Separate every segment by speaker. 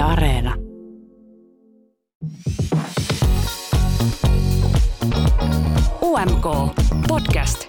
Speaker 1: Areena. UMK Podcast.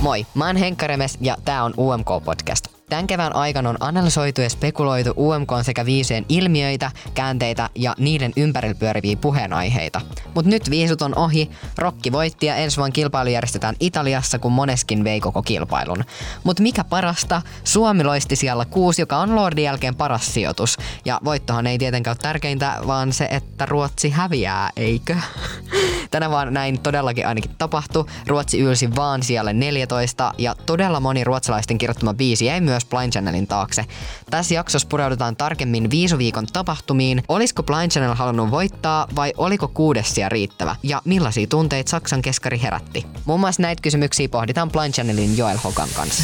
Speaker 2: Moi, mä oon Henkka Remes ja tää on UMK Podcast. Tämän kevään aikana on analysoitu ja spekuloitu UMK sekä viiseen ilmiöitä, käänteitä ja niiden ympärillä pyöriviä puheenaiheita. Mutta nyt viisut on ohi, Rokki voitti ja ensi vuonna kilpailu järjestetään Italiassa, kun moneskin vei koko kilpailun. Mutta mikä parasta, Suomi loisti siellä kuusi, joka on Lordin jälkeen paras sijoitus. Ja voittohan ei tietenkään ole tärkeintä, vaan se, että Ruotsi häviää, eikö? Tänä vaan näin todellakin ainakin tapahtui. Ruotsi ylsi vaan siellä 14 ja todella moni ruotsalaisten kirjoittama biisi jäi myös Blind Channelin taakse. Tässä jaksossa pureudutaan tarkemmin viisuviikon tapahtumiin. Olisiko Blind Channel halunnut voittaa vai oliko kuudes sija riittävä? Ja millaisia tunteita Saksan keskari herätti? Muun muassa näitä kysymyksiä pohditaan Blind Channelin Joel Hogan kanssa.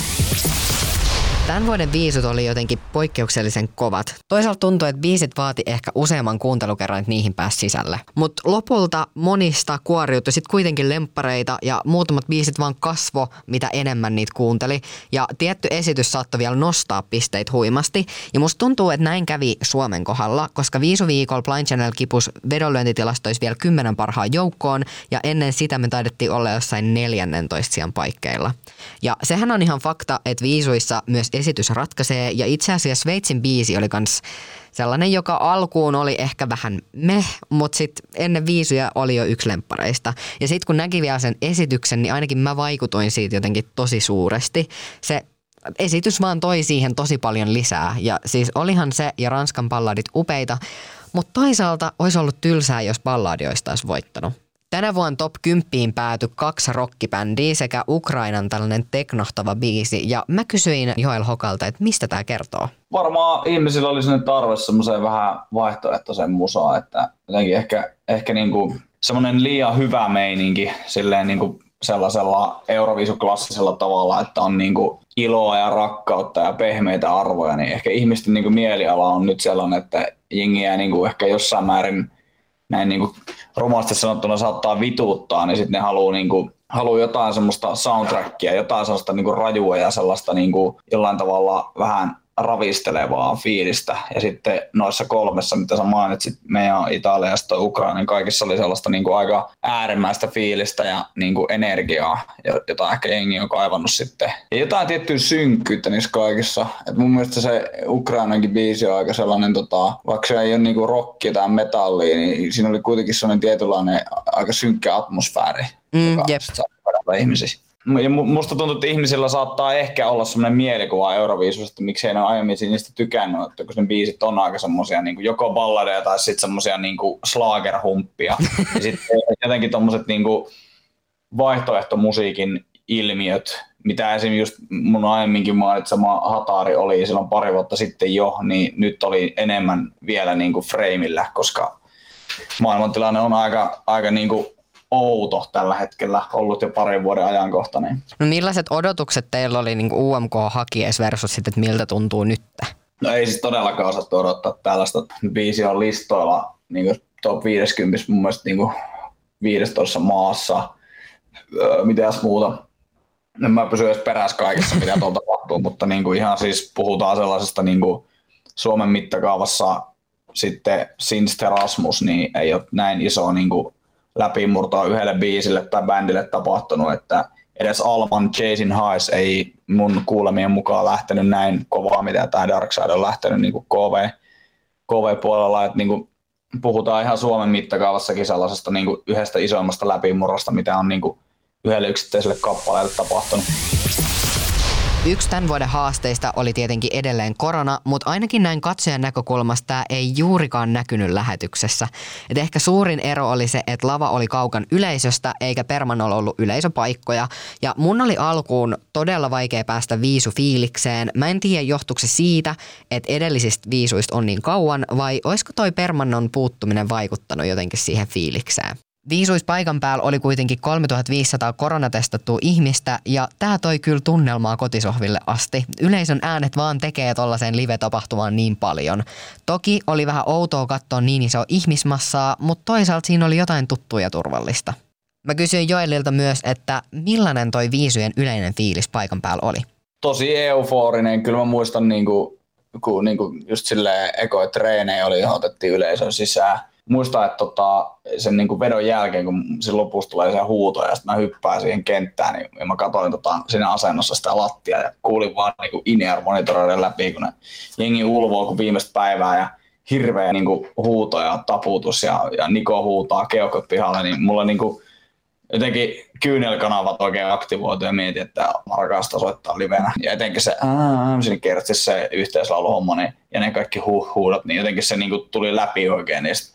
Speaker 2: Tämän vuoden biisut oli jotenkin poikkeuksellisen kovat. Toisaalta tuntui, että biisit vaati ehkä useamman kuuntelukerran, että niihin pääsi sisälle. Mutta lopulta monista kuoriutui sitten kuitenkin lemppareita ja muutamat biisit vaan kasvo, mitä enemmän niitä kuunteli. Ja tietty esitys saattoi vielä nostaa pisteitä huimasti. Ja musta tuntuu, että näin kävi Suomen kohdalla, koska viisuviikolla Blind Channel kipus vedonlyöntitilastoissa vielä kymmenen parhaan joukkoon ja ennen sitä me taidettiin olla jossain 14 sijan paikkeilla. Ja sehän on ihan fakta, että viisuissa myös esitys ratkaisee ja itse asiassa Sveitsin biisi oli kans sellainen, joka alkuun oli ehkä vähän meh, mutta sitten ennen viisuja oli jo yksi lemppareista. Ja sitten kun näki vielä sen esityksen, niin ainakin mä vaikutoin siitä jotenkin tosi suuresti. Se esitys vaan toi siihen tosi paljon lisää. Ja siis olihan se ja Ranskan palladit upeita, mutta toisaalta olisi ollut tylsää, jos balladioista olisi voittanut. Tänä vuonna top 10 päätyi kaksi rockibändiä sekä Ukrainan tällainen teknohtava biisi. Ja mä kysyin Joel Hokalta, että mistä tämä kertoo?
Speaker 3: Varmaan ihmisillä oli sellainen tarve semmoiseen vähän vaihtoehtoiseen musaan, että jotenkin ehkä, ehkä niinku semmoinen liian hyvä meininki silleen niinku sellaisella euroviisuklassisella tavalla, että on niinku iloa ja rakkautta ja pehmeitä arvoja, niin ehkä ihmisten niinku mieliala on nyt sellainen, että jengiä niinku ehkä jossain määrin näin niin kuin rumasti sanottuna saattaa vituuttaa, niin sitten ne haluaa niin kuin, haluaa jotain semmoista soundtrackia, jotain sellaista niin kuin rajua ja sellaista niin kuin jollain tavalla vähän ravistelevaa fiilistä. Ja sitten noissa kolmessa, mitä sä mainitsit, meidän Italia ja Ukraina, niin kaikissa oli sellaista niin kuin aika äärimmäistä fiilistä ja niin kuin energiaa, jota ehkä jengi on kaivannut sitten. Ja jotain tiettyä synkkyyttä niissä kaikissa. Et mun mielestä se Ukrainankin biisi on aika sellainen, tota, vaikka se ei ole niin kuin rockia tai metallia, niin siinä oli kuitenkin sellainen tietynlainen aika synkkä atmosfääri,
Speaker 2: Mm,
Speaker 3: joka
Speaker 2: jep.
Speaker 3: saa ihmisiä. Ja mu- musta tuntuu, että ihmisillä saattaa ehkä olla semmoinen mielikuva Euroviisusta, että miksei ne ole aiemmin niistä tykännyt, että kun ne biisit on aika semmoisia niin joko balladeja tai sitten semmoisia niin slagerhumppia. ja sitten jotenkin tommoset niin kuin vaihtoehtomusiikin ilmiöt, mitä esim. just mun aiemminkin mainitsema Hatari oli silloin pari vuotta sitten jo, niin nyt oli enemmän vielä niin kuin freimillä, koska maailmantilanne on aika, aika niin kuin outo tällä hetkellä, ollut jo parin vuoden ajankohtainen.
Speaker 2: No millaiset odotukset teillä oli niin UMK hakies versus sitten, että miltä tuntuu nyt?
Speaker 3: No ei siis todellakaan osattu odottaa tällaista. Biisi on listoilla niin kuin top 50 mun mielestä niin kuin 15 maassa. Öö, mitäs muuta. En mä pysy edes perässä kaikessa, mitä tuolta tapahtuu, mutta niin kuin ihan siis puhutaan sellaisesta niin kuin Suomen mittakaavassa sitten Since Terasmus, niin ei ole näin iso niin kuin läpimurtoa yhdelle biisille tai bändille tapahtunut, että edes Alman Chasing Highs ei mun kuulemien mukaan lähtenyt näin kovaa, mitä tämä Dark Side on lähtenyt niin kuin KV, KV-puolella, että niin kuin puhutaan ihan Suomen mittakaavassakin sellaisesta niin kuin yhdestä isoimmasta läpimurrosta, mitä on niin kuin yhdelle yksittäiselle kappaleelle tapahtunut.
Speaker 2: Yksi tämän vuoden haasteista oli tietenkin edelleen korona, mutta ainakin näin katsojan näkökulmasta tämä ei juurikaan näkynyt lähetyksessä. Et ehkä suurin ero oli se, että lava oli kaukan yleisöstä eikä Permanolla ollut yleisöpaikkoja. Ja mun oli alkuun todella vaikea päästä viisufiilikseen. Mä en tiedä johtuuko se siitä, että edellisistä viisuista on niin kauan vai olisiko toi Permannon puuttuminen vaikuttanut jotenkin siihen fiilikseen. Viisuis paikan päällä oli kuitenkin 3500 koronatestattua ihmistä ja tämä toi kyllä tunnelmaa kotisohville asti. Yleisön äänet vaan tekee tollaiseen live-tapahtumaan niin paljon. Toki oli vähän outoa katsoa niin iso ihmismassaa, mutta toisaalta siinä oli jotain tuttua ja turvallista. Mä kysyin Joelilta myös, että millainen toi viisujen yleinen fiilis paikan päällä oli?
Speaker 3: tosi euforinen. Kyllä mä muistan niin kuin, kun niin kuin just silleen ekoja treenejä oli, otettiin yleisön sisään. Muistan, että tota, sen niin kuin vedon jälkeen, kun sen lopussa tulee se huuto ja sitten mä hyppään siihen kenttään, niin ja mä katsoin tota, siinä asennossa sitä lattia ja kuulin vaan niin in-ear monitoroiden läpi, kun ne jengi ulvoo kuin viimeistä päivää ja hirveä niin kuin, huuto ja taputus ja, ja Niko huutaa keuhkot pihalle, niin mulla niin kuin, jotenkin kyynelkanavat oikein aktivoitu ja mietin, että mä rakastan soittaa livenä. Ja etenkin se, sinne kertsi se yhteislauluhomma niin, ja ne kaikki huh huudot, niin jotenkin se niin kuin, tuli läpi oikein niistä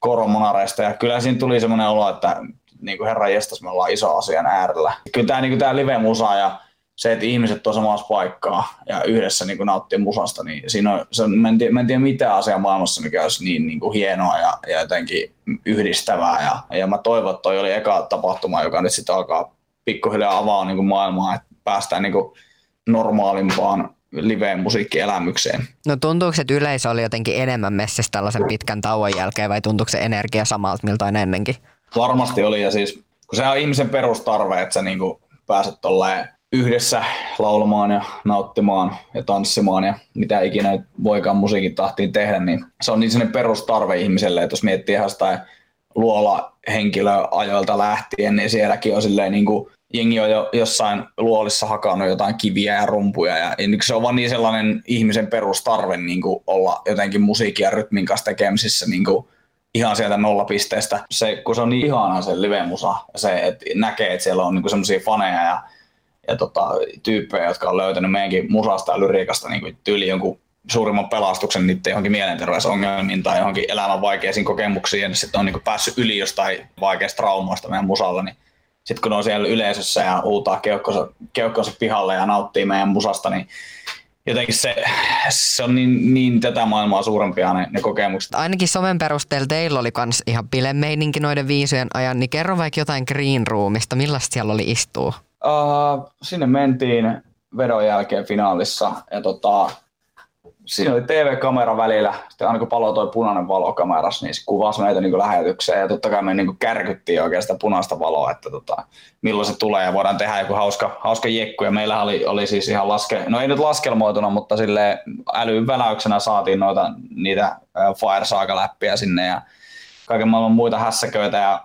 Speaker 3: koromonareista. Ja kyllä siinä tuli semmoinen olo, että niin kuin herra jestas, me ollaan iso asian äärellä. Kyllä tämä, niin tämä live-musa ja se, että ihmiset on samassa paikkaa ja yhdessä niin kuin nauttii musasta, niin siinä on, se mä, en tiedä, mä en tiedä mitään asiaa maailmassa, mikä olisi niin, niin kuin hienoa ja, ja jotenkin yhdistävää. Ja, ja mä toivon, että toi oli eka tapahtuma, joka nyt sitten alkaa pikkuhiljaa avaa niin kuin maailmaa, että päästään niin kuin normaalimpaan liveen musiikkielämykseen.
Speaker 2: No tuntuuko, että yleisö oli jotenkin enemmän messissä tällaisen pitkän tauon jälkeen vai tuntuuko se energia samalta miltä ennenkin?
Speaker 3: Varmasti oli ja siis kun se on ihmisen perustarve, että sä niinku pääset tolleen yhdessä laulamaan ja nauttimaan ja tanssimaan ja mitä ikinä voikaan musiikin tahtiin tehdä, niin se on niin sellainen perustarve ihmiselle, että jos miettii ihan sitä luola henkilöajoilta lähtien, niin sielläkin on silleen niin kuin jengi on jo jossain luolissa hakannut jotain kiviä ja rumpuja ja, ja se on vaan niin sellainen ihmisen perustarve niin kuin olla jotenkin musiikin ja rytmin kanssa tekemisissä niin kuin ihan sieltä nollapisteestä. Se, kun se on niin ihana se live-musa, se, että näkee, että siellä on niin semmoisia faneja ja ja tota, tyyppejä, jotka on löytänyt meidänkin musasta ja lyriikasta niin tyyli jonkun suurimman pelastuksen niiden johonkin mielenterveysongelmiin tai johonkin elämän vaikeisiin kokemuksiin ja sitten on niin päässyt yli jostain vaikeasta traumoista meidän musalla, niin sitten kun on siellä yleisössä ja huutaa keuhkonsa, keuhkonsa pihalle ja nauttii meidän musasta, niin jotenkin se, se on niin, niin tätä maailmaa suurempia ne, ne kokemukset.
Speaker 2: Ainakin somen perusteella teillä oli kans ihan bilemeininki noiden viisujen ajan, niin kerro vaikka jotain Green Roomista, millaista siellä oli istua?
Speaker 3: Uh, sinne mentiin vedon jälkeen finaalissa ja tota, siinä oli TV-kamera välillä. Sitten aina kun palo toi punainen valo kamerassa, niin se kuvasi meitä niin lähetykseen. Ja totta kai me niin kärkyttiin oikein sitä punaista valoa, että tota, milloin se tulee ja voidaan tehdä joku hauska, hauska jekku. Ja meillä oli, oli siis ihan laske, no ei nyt laskelmoituna, mutta sille älyväläyksenä saatiin noita, niitä Fire Saga-läppiä sinne ja kaiken maailman muita hässäköitä. Ja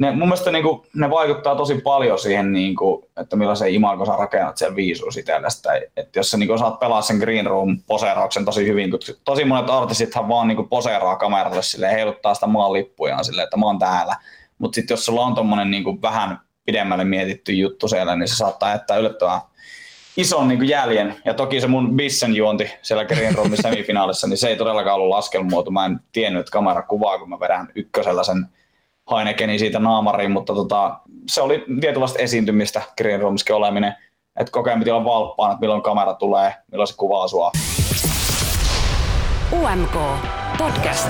Speaker 3: ne, mun mielestä niin kuin, ne vaikuttaa tosi paljon siihen, niin kuin, että millaisen imago sä rakennat sen viisuus itsellesi. Että jos sä niin kuin, osaat pelaa sen green room poseerauksen tosi hyvin, kun tosi monet artistithan vaan niin kuin, poseeraa kameralle sille heiluttaa sitä maan lippujaan silleen, että mä oon täällä. Mutta sitten jos sulla on tommonen niin kuin, vähän pidemmälle mietitty juttu siellä, niin se saattaa jättää yllättävän ison niin kuin jäljen. Ja toki se mun bissen juonti siellä Green Roomin semifinaalissa, niin se ei todellakaan ollut laskelmuoto. Mä en tiennyt, että kamera kuvaa, kun mä vedän ykkösellä sen Heinekeni siitä naamariin, mutta tota, se oli tietynlaista esiintymistä Green Roomskin oleminen. Että koko ajan piti olla valppaan, että milloin kamera tulee, milloin se kuvaa sua.
Speaker 1: UMK Podcast.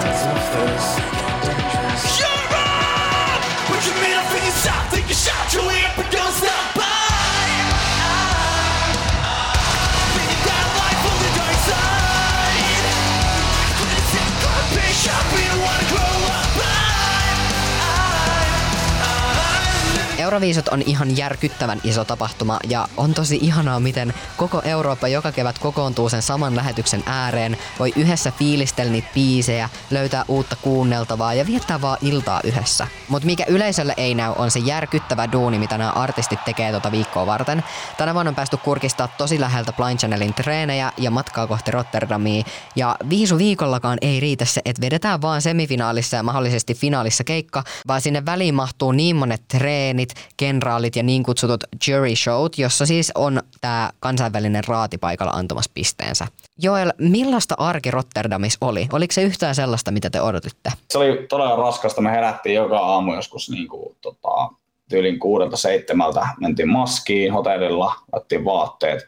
Speaker 2: Euroviisut on ihan järkyttävän iso tapahtuma ja on tosi ihanaa, miten koko Eurooppa joka kevät kokoontuu sen saman lähetyksen ääreen, voi yhdessä fiilistellä niitä biisejä, löytää uutta kuunneltavaa ja viettää vaan iltaa yhdessä. Mutta mikä yleisölle ei näy on se järkyttävä duuni, mitä nämä artistit tekee tota viikkoa varten. Tänä vuonna on päästy kurkistaa tosi läheltä Blind Channelin treenejä ja matkaa kohti Rotterdamia. Ja viisu viikollakaan ei riitä se, että vedetään vaan semifinaalissa ja mahdollisesti finaalissa keikka, vaan sinne väliin mahtuu niin monet treenit, kenraalit ja niin kutsutut jury showt, jossa siis on tämä kansainvälinen raati paikalla antamassa pisteensä. Joel, millaista arki Rotterdamissa oli? Oliko se yhtään sellaista, mitä te odotitte?
Speaker 3: Se oli todella raskasta. Me herättiin joka aamu joskus niin kuin, tota, tyylin kuudelta seitsemältä. Mentiin maskiin hotellilla, otettiin vaatteet.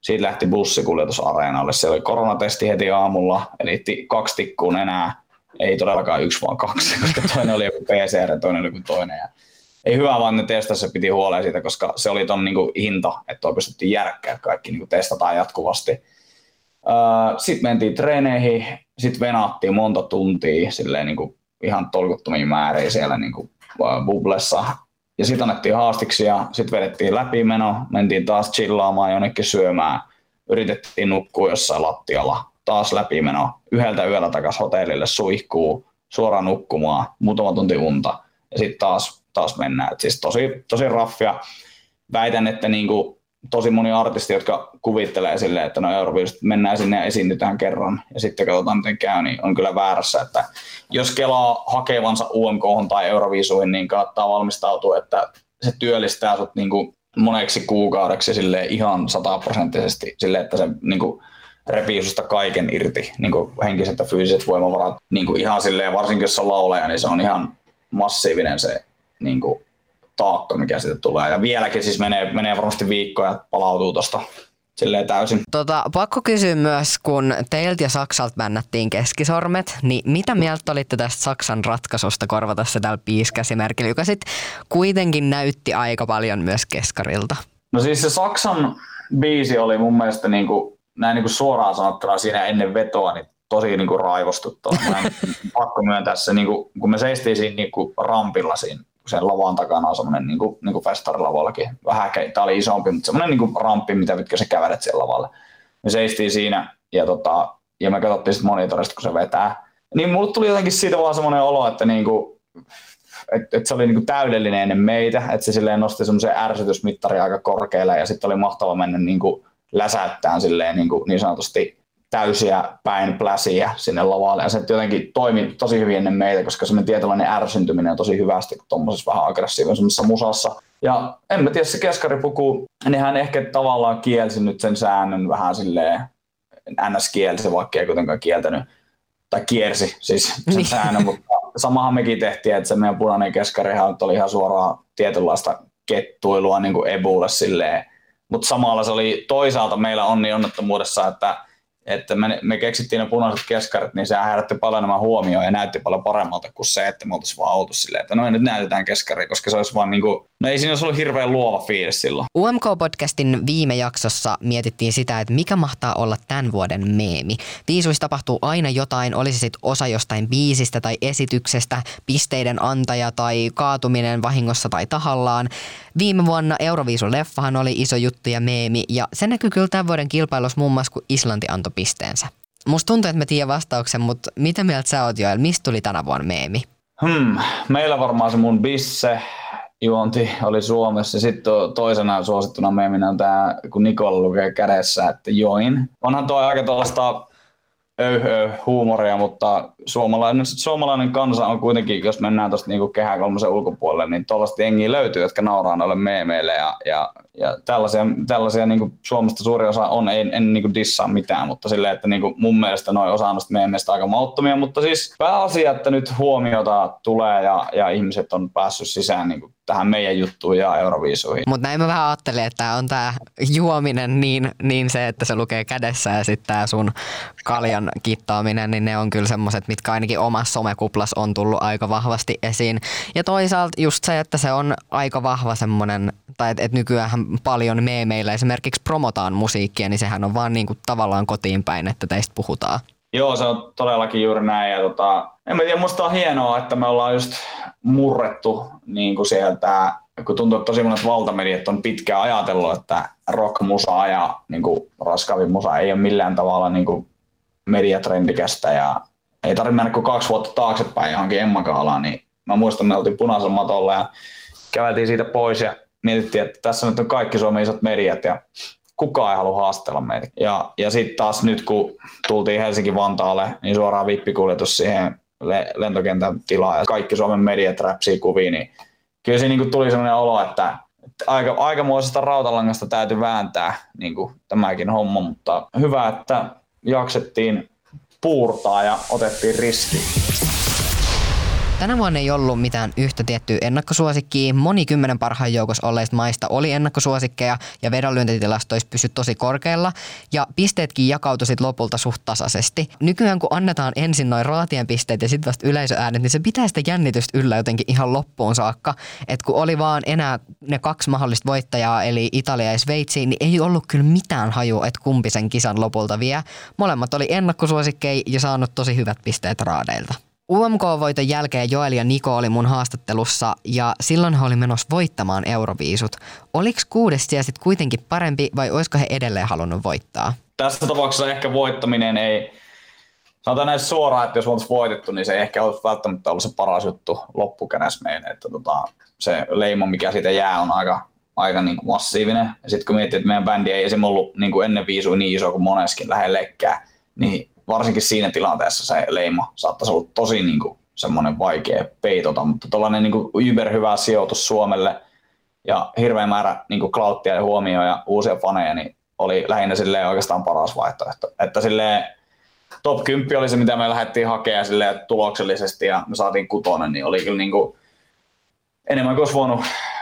Speaker 3: Siitä lähti bussikuljetus areenalle. Se oli koronatesti heti aamulla, eli kaksi tikkuun enää. Ei todellakaan yksi, vaan kaksi, koska toinen oli joku PCR ja toinen oli joku toinen. Ja ei hyvä, vaan ne testassa piti huoleen siitä, koska se oli ton niinku hinta, että on pystyttiin järkkää, kaikki niinku testataan jatkuvasti. Uh, sitten mentiin treeneihin, sitten venattiin monta tuntia silleen niinku ihan tolkuttomia määriä siellä niinku, bublessa. ja sitten annettiin haastiksi ja sitten vedettiin läpimeno, mentiin taas chillaamaan jonnekin syömään, yritettiin nukkua jossain lattialla, taas läpimeno, yhdeltä yöllä takas hotellille suihkuu, suoraan nukkumaan, muutama tunti unta ja sitten taas, taas mennään. Et siis tosi, tosi raffia. Väitän, että niinku tosi moni artisti, jotka kuvittelee silleen, että no Euroviisut mennään sinne ja esiinnytään kerran ja sitten katsotaan miten käy, niin on kyllä väärässä, että jos kelaa hakevansa UMK tai Euroviisuihin, niin kannattaa valmistautua, että se työllistää sut niin kuin moneksi kuukaudeksi sille ihan sataprosenttisesti sille, että se niin kuin repii kaiken irti, niin kuin henkiset ja fyysiset voimavarat. Niin kuin ihan silleen, varsinkin jos on lauleja, niin se on ihan massiivinen se niin kuin taakka, mikä siitä tulee. Ja vieläkin siis menee, menee varmasti viikkoja, että palautuu tuosta silleen täysin.
Speaker 2: Tota, pakko kysyä myös, kun teiltä ja Saksalta bännättiin keskisormet, niin mitä mieltä olitte tästä Saksan ratkaisusta korvata se tällä piiskäsimerkillä, joka sitten kuitenkin näytti aika paljon myös keskarilta?
Speaker 3: No siis se Saksan biisi oli mun mielestä niinku, näin niinku suoraan sanottuna siinä ennen vetoa, niin tosi niinku raivostuttava. pakko myöntää se, niinku, kun me seistiin siinä niinku rampilla siinä sen lavan takana on semmoinen niin kuin, niin kuin festarilavallakin. Vähän, tämä oli isompi, mutta semmoinen niin kuin ramppi, mitä mitkä se kävelet siellä lavalle. Me seistiin siinä ja, tota, ja me katsottiin sitten monitorista, kun se vetää. Niin mulle tuli jotenkin siitä vaan semmoinen olo, että niin kuin, et, et se oli niinku täydellinen ennen meitä, että se silleen nosti semmoisen ärsytysmittari aika korkealle ja sitten oli mahtava mennä niinku läsäyttään silleen niinku niin sanotusti täysiä päin pläsiä sinne lavalle. Ja se jotenkin toimi tosi hyvin ennen meitä, koska semmoinen tietynlainen ärsyntyminen on tosi hyvästi tuommoisessa vähän aggressiivisessa musassa. Ja en mä tiedä, se keskaripuku, niin hän ehkä tavallaan kielsi nyt sen säännön vähän silleen, ns. kielsi, vaikka ei kuitenkaan kieltänyt, tai kiersi siis sen niin. säännön, mutta samahan mekin tehtiin, että se meidän punainen keskarihan oli ihan suoraan tietynlaista kettuilua niin kuin Ebulle silleen, mutta samalla se oli toisaalta meillä onni onnettomuudessa, että että me, me keksittiin ne punaiset keskarit, niin se herätti paljon enemmän huomioon ja näytti paljon paremmalta kuin se, että me oltaisiin vaan auto silleen, että no nyt näytetään keskari, koska se olisi vaan niin kuin, no ei siinä olisi ollut hirveän luova fiilis silloin.
Speaker 2: UMK-podcastin viime jaksossa mietittiin sitä, että mikä mahtaa olla tämän vuoden meemi. Viisuissa tapahtuu aina jotain, olisi sitten osa jostain biisistä tai esityksestä, pisteiden antaja tai kaatuminen vahingossa tai tahallaan. Viime vuonna Euroviisun leffahan oli iso juttu ja meemi ja se näkyy kyllä tämän vuoden kilpailussa muun muassa, kun Islanti antoi pisteensä. Musta tuntuu, että mä tiedän vastauksen, mutta mitä mieltä sä oot Joel? Mistä tuli tänä vuonna meemi?
Speaker 3: Hmm, meillä varmaan se mun bisse juonti oli Suomessa. Sitten toisena suosittuna meeminä on tämä, kun Nikola lukee kädessä, että join. Onhan tuo aika tuollaista öyhö huumoria, mutta suomalainen, suomalainen kansa on kuitenkin, jos mennään tuosta niinku kehä kolmosen ulkopuolelle, niin tuollaista jengiä löytyy, jotka nauraa noille meemeille ja, ja, ja tällaisia, tällaisia niinku Suomesta suuri osa on, en, en niinku dissaa mitään, mutta silleen, että niinku mun mielestä noin osa noista meemeistä aika mauttomia, mutta siis pääasia, että nyt huomiota tulee ja, ja ihmiset on päässyt sisään niinku tähän meidän juttuun ja Euroviisuihin.
Speaker 2: Mutta näin mä vähän ajattelin, että on tämä juominen niin, niin se, että se lukee kädessä ja sitten tämä sun kaljan kittaaminen, niin ne on kyllä semmoiset, mitkä ainakin omassa somekuplas on tullut aika vahvasti esiin. Ja toisaalta just se, että se on aika vahva semmoinen, tai että et nykyään paljon meillä esimerkiksi promotaan musiikkia, niin sehän on vaan niinku tavallaan kotiin päin, että teistä puhutaan.
Speaker 3: Joo, se on todellakin juuri näin. Ja tota, en mä tiedä, musta on hienoa, että me ollaan just murrettu niin kuin sieltä, kun tuntuu, että tosi monet valtamediat on pitkään ajatellut, että rock-musa ja niin kuin raskaavin musa ei ole millään tavalla niin kuin mediatrendikästä ja ei tarvitse mennä kuin kaksi vuotta taaksepäin johonkin Emmakaalaan, niin mä muistan, me oltiin punaisella matolla ja käveltiin siitä pois ja mietittiin, että tässä nyt on kaikki Suomen isot mediat ja kukaan ei halua haastella meitä. Ja, ja sitten taas nyt, kun tultiin Helsinki-Vantaalle, niin suoraan vippikuljetus siihen lentokentän tilaan ja kaikki Suomen mediat räpsii kuviin, niin kyllä siinä niin tuli sellainen olo, että, että aika, aikamoisesta rautalangasta täytyy vääntää niin kuin tämäkin homma, mutta hyvä, että jaksettiin puurtaa ja otettiin riski.
Speaker 2: Tänä vuonna ei ollut mitään yhtä tiettyä ennakkosuosikkiä. Moni kymmenen parhaan joukossa olleista maista oli ennakkosuosikkeja ja vedonlyöntitilastoissa pysyi tosi korkealla ja pisteetkin jakautuivat sit lopulta suht tasaisesti. Nykyään kun annetaan ensin noin raatien pisteet ja sitten vasta yleisöäänet, niin se pitää sitä jännitystä yllä jotenkin ihan loppuun saakka. Et kun oli vaan enää ne kaksi mahdollista voittajaa, eli Italia ja Sveitsi, niin ei ollut kyllä mitään hajua, että kumpi sen kisan lopulta vie. Molemmat oli ennakkosuosikkeja ja saanut tosi hyvät pisteet raadeilta. UMK-voiton jälkeen Joel ja Niko oli mun haastattelussa ja silloin he oli menossa voittamaan Euroviisut. Oliko kuudes siellä sitten kuitenkin parempi vai olisiko he edelleen halunnut voittaa?
Speaker 3: Tässä tapauksessa ehkä voittaminen ei, sanotaan näin suoraan, että jos me voitettu, niin se ei ehkä olisi välttämättä ollut se paras juttu loppukädessä meille. Että tota, se leima, mikä siitä jää, on aika, aika niin kuin massiivinen. Ja sitten kun miettii, että meidän bändi ei esimerkiksi ollut niin kuin ennen viisui niin iso kuin moneskin lähellekään, niin varsinkin siinä tilanteessa se leima saattaisi olla tosi niin kuin, semmoinen vaikea peitota, mutta tuollainen niin yberhyvä sijoitus Suomelle ja hirveä määrä niin klauttia ja huomioon ja uusia faneja, niin oli lähinnä silleen oikeastaan paras vaihtoehto. Että silleen top 10 oli se, mitä me lähdettiin hakemaan silleen tuloksellisesti ja me saatiin kutonen, niin oli kyllä niin kuin enemmän kuin olisi voinut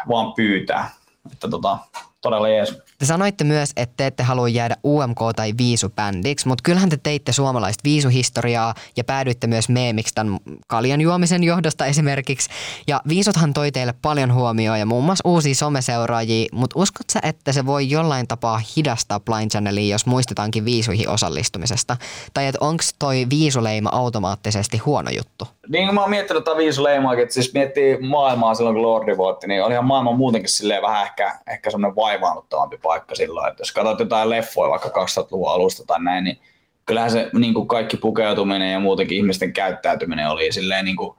Speaker 3: vaan pyytää. Että tota, todella jees.
Speaker 2: Te sanoitte myös, että te ette halua jäädä UMK- tai viisubändiksi, mutta kyllähän te teitte suomalaista viisuhistoriaa ja päädyitte myös meemiksi tämän kaljan juomisen johdosta esimerkiksi. Ja viisuthan toi teille paljon huomioon ja muun muassa uusia someseuraajia, mutta uskot sä, että se voi jollain tapaa hidastaa Blind Channelia, jos muistetaankin viisuihin osallistumisesta? Tai että onko toi viisuleima automaattisesti huono juttu?
Speaker 3: Niin mä oon miettinyt tätä viisuleimaakin, että siis miettii maailmaa silloin kun Lordi voitti, niin olihan maailma muutenkin silleen vähän ehkä, ehkä semmoinen vaivaannuttavampi paikka silloin. Että jos katsot jotain leffoja vaikka 2000-luvun alusta tai näin, niin kyllähän se niin kuin kaikki pukeutuminen ja muutenkin ihmisten käyttäytyminen oli silleen niin kuin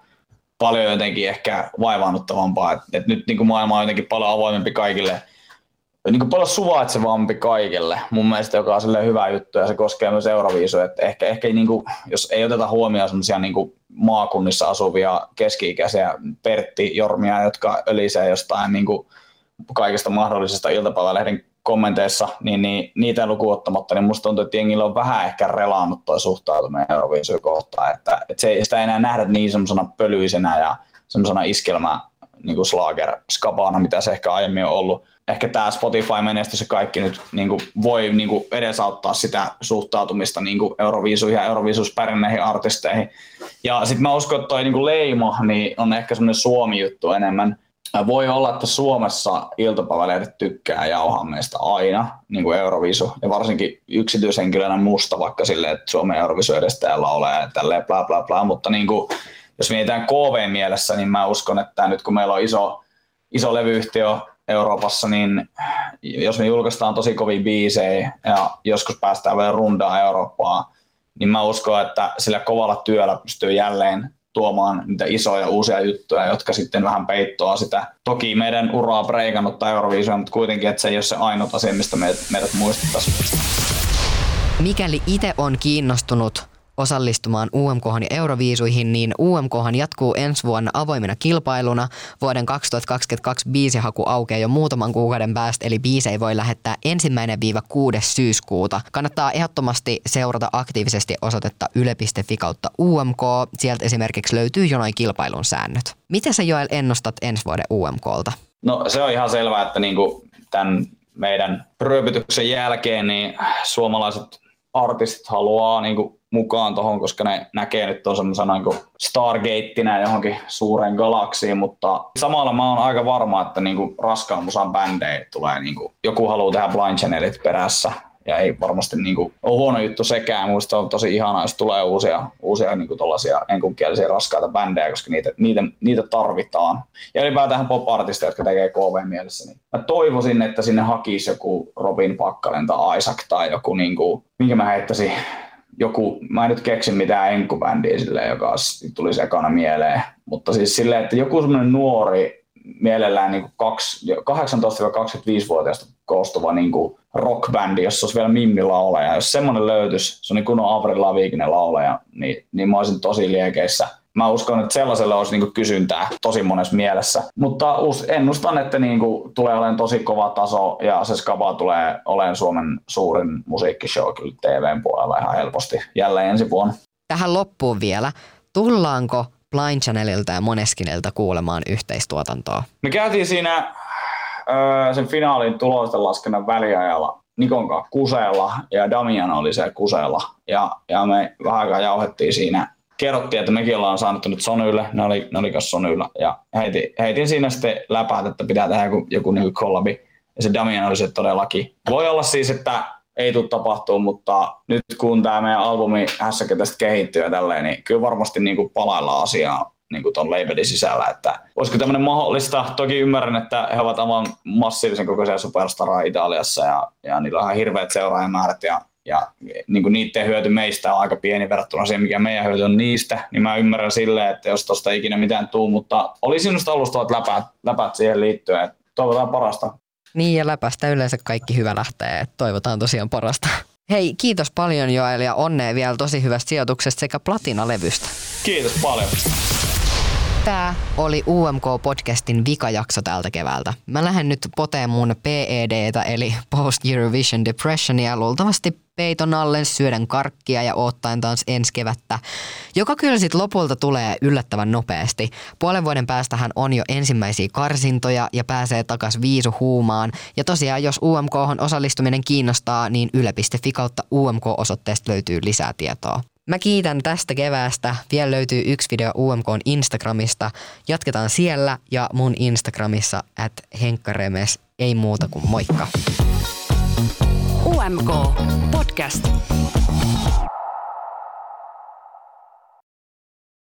Speaker 3: paljon jotenkin ehkä vaivaannuttavampaa. Et, et nyt niin kuin maailma on jotenkin paljon avoimempi kaikille, niin kuin paljon suvaitsevampi kaikille mun mielestä, joka on silleen hyvä juttu ja se koskee myös Euroviisuja. Että ehkä, ehkä niin kuin, jos ei oteta huomioon semmoisia niin maakunnissa asuvia keski-ikäisiä Pertti Jormia, jotka ölisee jostain niin kuin kaikista mahdollisista iltapäivälehden kommenteissa, niin, niin niitä lukuun ottamatta, niin musta tuntuu, että jengillä on vähän ehkä relaannut tuo suhtautuminen Euroviisuja kohtaan, että, että se, sitä ei enää nähdä niin semmoisena pölyisenä ja semmoisena iskelmä niin kuin slager skabana, mitä se ehkä aiemmin on ollut. Ehkä tämä Spotify-menestys ja kaikki nyt niin kuin voi niin kuin edesauttaa sitä suhtautumista niin kuin Euroviisuihin ja Euroviisuspärjenneihin artisteihin. Ja sitten mä uskon, että toi niin kuin leima niin on ehkä semmoinen Suomi-juttu enemmän – voi olla, että Suomessa iltapäivälehdet tykkää jauhaa meistä aina, niin kuin Eurovisu, ja varsinkin yksityishenkilönä musta, vaikka silleen, että Suomen Eurovisu edes täällä ole, ja tälleen bla bla bla, mutta niin kuin, jos mietitään KV-mielessä, niin mä uskon, että nyt kun meillä on iso, iso levyyhtiö Euroopassa, niin jos me julkaistaan tosi kovin biisejä ja joskus päästään vielä rundaa Eurooppaa, niin mä uskon, että sillä kovalla työllä pystyy jälleen tuomaan niitä isoja uusia juttuja, jotka sitten vähän peittoa sitä. Toki meidän uraa breikannut tai Euroviisua, mutta kuitenkin, että se ei ole se ainut asia, mistä meidät, meidät muistettaisiin.
Speaker 2: Mikäli itse on kiinnostunut osallistumaan UMK ja Euroviisuihin, niin UMK jatkuu ensi vuonna avoimena kilpailuna. Vuoden 2022 biisihaku aukeaa jo muutaman kuukauden päästä, eli biisei voi lähettää ensimmäinen viiva 6. syyskuuta. Kannattaa ehdottomasti seurata aktiivisesti osoitetta yle.fi kautta UMK. Sieltä esimerkiksi löytyy jo noin kilpailun säännöt. Mitä sä Joel ennustat ensi vuoden UMKlta?
Speaker 3: No se on ihan selvää, että niinku tämän meidän ryöpytyksen jälkeen niin suomalaiset artistit haluaa niinku mukaan tuohon, koska ne näkee nyt on semmoisena niin Stargateina johonkin suureen galaksiin, mutta samalla mä oon aika varma, että niin kuin raskaan musan bändejä tulee, niin kuin, joku haluaa tehdä Blind Channelit perässä, ja ei varmasti niin kuin, ole huono juttu sekään. Minusta on tosi ihanaa, jos tulee uusia, uusia niin kuin enkunkielisiä raskaita bändejä, koska niitä, niitä, niitä tarvitaan. Ja ylipäätään pop-artisteja, jotka tekee KV mielessä. Niin mä toivoisin, että sinne hakisi joku Robin Pakkalen tai Isaac tai joku, niin kuin, minkä mä heittäisin, joku, mä en nyt keksi mitään enkubändiä silleen, joka tuli sekana mieleen, mutta siis silleen, että joku semmoinen nuori, mielellään niin 18-25-vuotiaasta koostuva niin rockbändi, jossa olisi vielä Mimmi lauleja. Jos semmoinen löytyisi, se on niin kunnon Avril Lavigne lauleja, niin, niin mä olisin tosi liekeissä mä uskon, että sellaisella olisi niin kysyntää tosi monessa mielessä. Mutta ennustan, että niin kuin tulee olemaan tosi kova taso ja se skaba tulee olemaan Suomen suurin musiikkishow kyllä TVn puolella ihan helposti jälleen ensi vuonna.
Speaker 2: Tähän loppuun vielä. Tullaanko Blind Channelilta ja Moneskinilta kuulemaan yhteistuotantoa?
Speaker 3: Me käytiin siinä öö, sen finaalin tulosten laskennan väliajalla Nikon kanssa kuseella ja Damian oli se kuseella. Ja, ja me vähän aikaa jauhettiin siinä. Kerrottiin, että mekin ollaan saanut nyt Sonylle, ne oli, ne oli Sonylla, ja heitin, heitin siinä sitten läpäät, että pitää tehdä joku, joku niin kollabi, ja se Damian oli se todellakin. Voi olla siis, että ei tule tapahtuu, mutta nyt kun tämä meidän albumi hässäkä tästä kehittyy ja tälleen, niin kyllä varmasti niin kuin palaillaan asiaa niin kuin ton labelin sisällä, että olisiko tämmöinen mahdollista. Toki ymmärrän, että he ovat aivan massiivisen kokoisia superstaraa Italiassa ja, ja niillä on ihan hirveät seuraajamäärät ja ja niin kuin niiden hyöty meistä on aika pieni verrattuna siihen, mikä meidän hyöty on niistä, niin mä ymmärrän silleen, että jos tosta ikinä mitään tuu, mutta oli sinusta alustavat läpät, läpät siihen liittyen, että toivotaan parasta.
Speaker 2: Niin ja läpästä yleensä kaikki hyvä lähtee, että toivotaan tosiaan parasta. Hei, kiitos paljon Joel ja onnea vielä tosi hyvästä sijoituksesta sekä platinalevystä.
Speaker 3: Kiitos paljon.
Speaker 2: Tämä oli UMK-podcastin vikajakso tältä keväältä. Mä lähden nyt poteen mun PEDtä eli Post Eurovision Depressionia luultavasti peiton alle syödän karkkia ja ottaen taas ensi kevättä, joka kyllä sitten lopulta tulee yllättävän nopeasti. Puolen vuoden päästähän on jo ensimmäisiä karsintoja ja pääsee takas viisu huumaan. Ja tosiaan, jos UMK osallistuminen kiinnostaa, niin yle.fi kautta UMK-osoitteesta löytyy lisää tietoa. Mä kiitän tästä keväästä. Vielä löytyy yksi video UMK Instagramista. Jatketaan siellä ja mun Instagramissa at henkkaremes. Ei muuta kuin moikka.
Speaker 1: UMK Podcast.